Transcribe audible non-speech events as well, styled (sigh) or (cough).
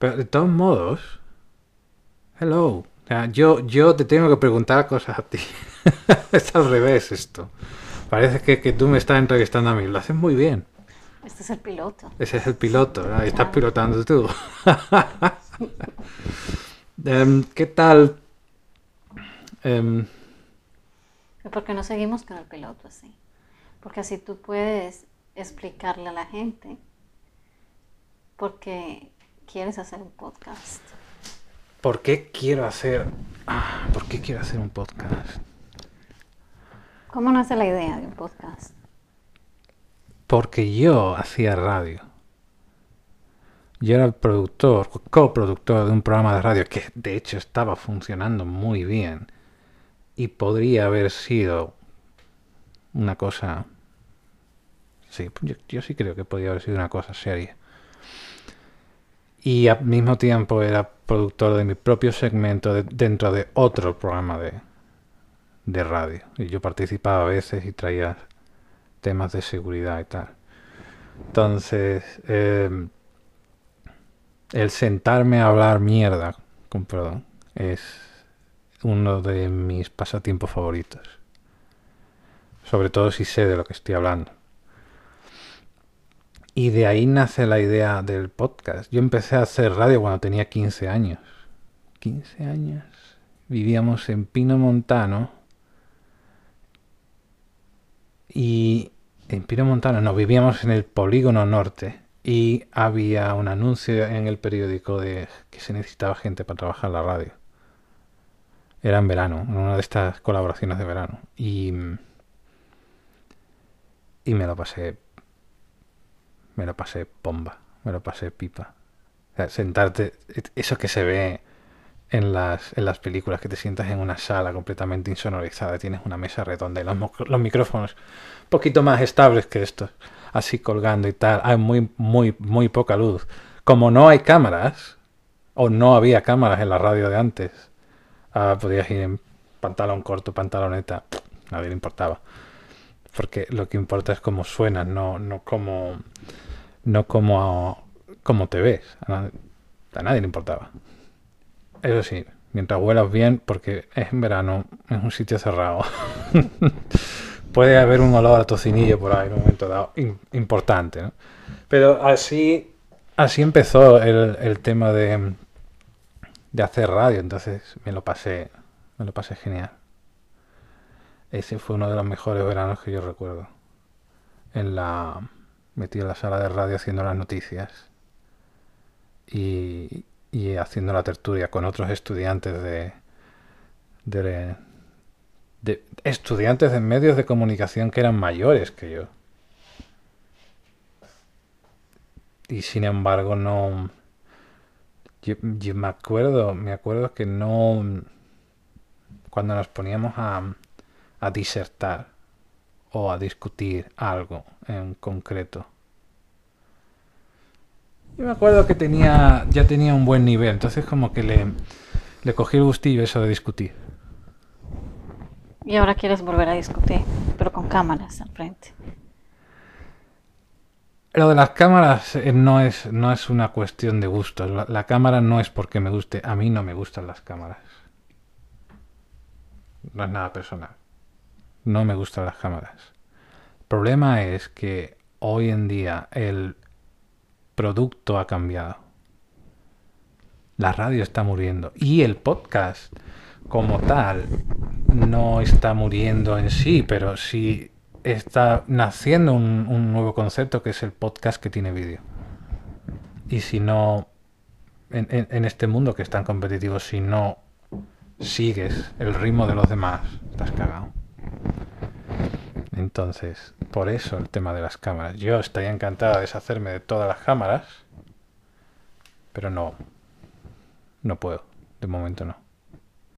Pero de todos modos, hello. O sea, yo, yo te tengo que preguntar cosas a ti. (laughs) es al revés esto. Parece que, que tú me estás entrevistando a mí. Lo haces muy bien. Este es el piloto. Ese es el piloto, estás pilotando tú. (laughs) Em, ¿Qué tal? Em, ¿Por qué no seguimos con el piloto así? Porque así tú puedes explicarle a la gente por qué quieres hacer un podcast. ¿Por qué quiero hacer... ah, ¿Por qué quiero hacer un podcast? ¿Cómo nace la idea de un podcast? Porque yo hacía radio. Yo era el productor, coproductor de un programa de radio que de hecho estaba funcionando muy bien y podría haber sido una cosa... Sí, yo, yo sí creo que podría haber sido una cosa seria. Y al mismo tiempo era productor de mi propio segmento de- dentro de otro programa de, de radio. Y yo participaba a veces y traía temas de seguridad y tal. Entonces, eh, el sentarme a hablar mierda, con perdón, es uno de mis pasatiempos favoritos. Sobre todo si sé de lo que estoy hablando. Y de ahí nace la idea del podcast. Yo empecé a hacer radio cuando tenía 15 años. 15 años. Vivíamos en Pino Montano. Y en Pino Montano, no, vivíamos en el polígono norte. Y había un anuncio en el periódico de que se necesitaba gente para trabajar la radio. Era en verano, en una de estas colaboraciones de verano. Y, y me lo pasé me lo pasé bomba, me lo pasé pipa. Sentarte, eso que se ve en las, en las películas, que te sientas en una sala completamente insonorizada, tienes una mesa redonda y los, los micrófonos un poquito más estables que estos, así colgando y tal. Hay muy, muy, muy poca luz. Como no hay cámaras, o no había cámaras en la radio de antes, ah, podías ir en pantalón corto, pantaloneta, nadie le importaba porque lo que importa es cómo suenas, no, no cómo, no cómo, cómo te ves. A nadie, le importaba. Eso sí, mientras huelas bien, porque es en verano, es un sitio cerrado. (laughs) Puede haber un olor a tocinillo por ahí en un momento dado, im- importante, ¿no? Pero así, así empezó el, el tema de, de hacer radio, entonces me lo pasé, me lo pasé genial. Ese fue uno de los mejores veranos que yo recuerdo. En la metido en la sala de radio haciendo las noticias y, y haciendo la tertulia con otros estudiantes de, de, estudiantes de medios de comunicación que eran mayores que yo. Y sin embargo no yo me acuerdo, me acuerdo que no cuando nos poníamos a a disertar o a discutir algo en concreto. Yo me acuerdo que tenía ya tenía un buen nivel, entonces como que le, le cogí el gustillo eso de discutir. Y ahora quieres volver a discutir, pero con cámaras al frente. Lo de las cámaras eh, no es, no es una cuestión de gustos. La, la cámara no es porque me guste. A mí no me gustan las cámaras. No es nada personal. No me gustan las cámaras. El problema es que hoy en día el producto ha cambiado. La radio está muriendo. Y el podcast como tal no está muriendo en sí, pero sí está naciendo un, nuevo concepto que es el podcast que tiene vídeo. Y si no, en- en este mundo que es tan competitivo, si no sigues el ritmo de los demás, estás cagado. Entonces, por eso el tema de las cámaras. Yo estaría encantado de deshacerme de todas las cámaras, pero no, no puedo. De momento no.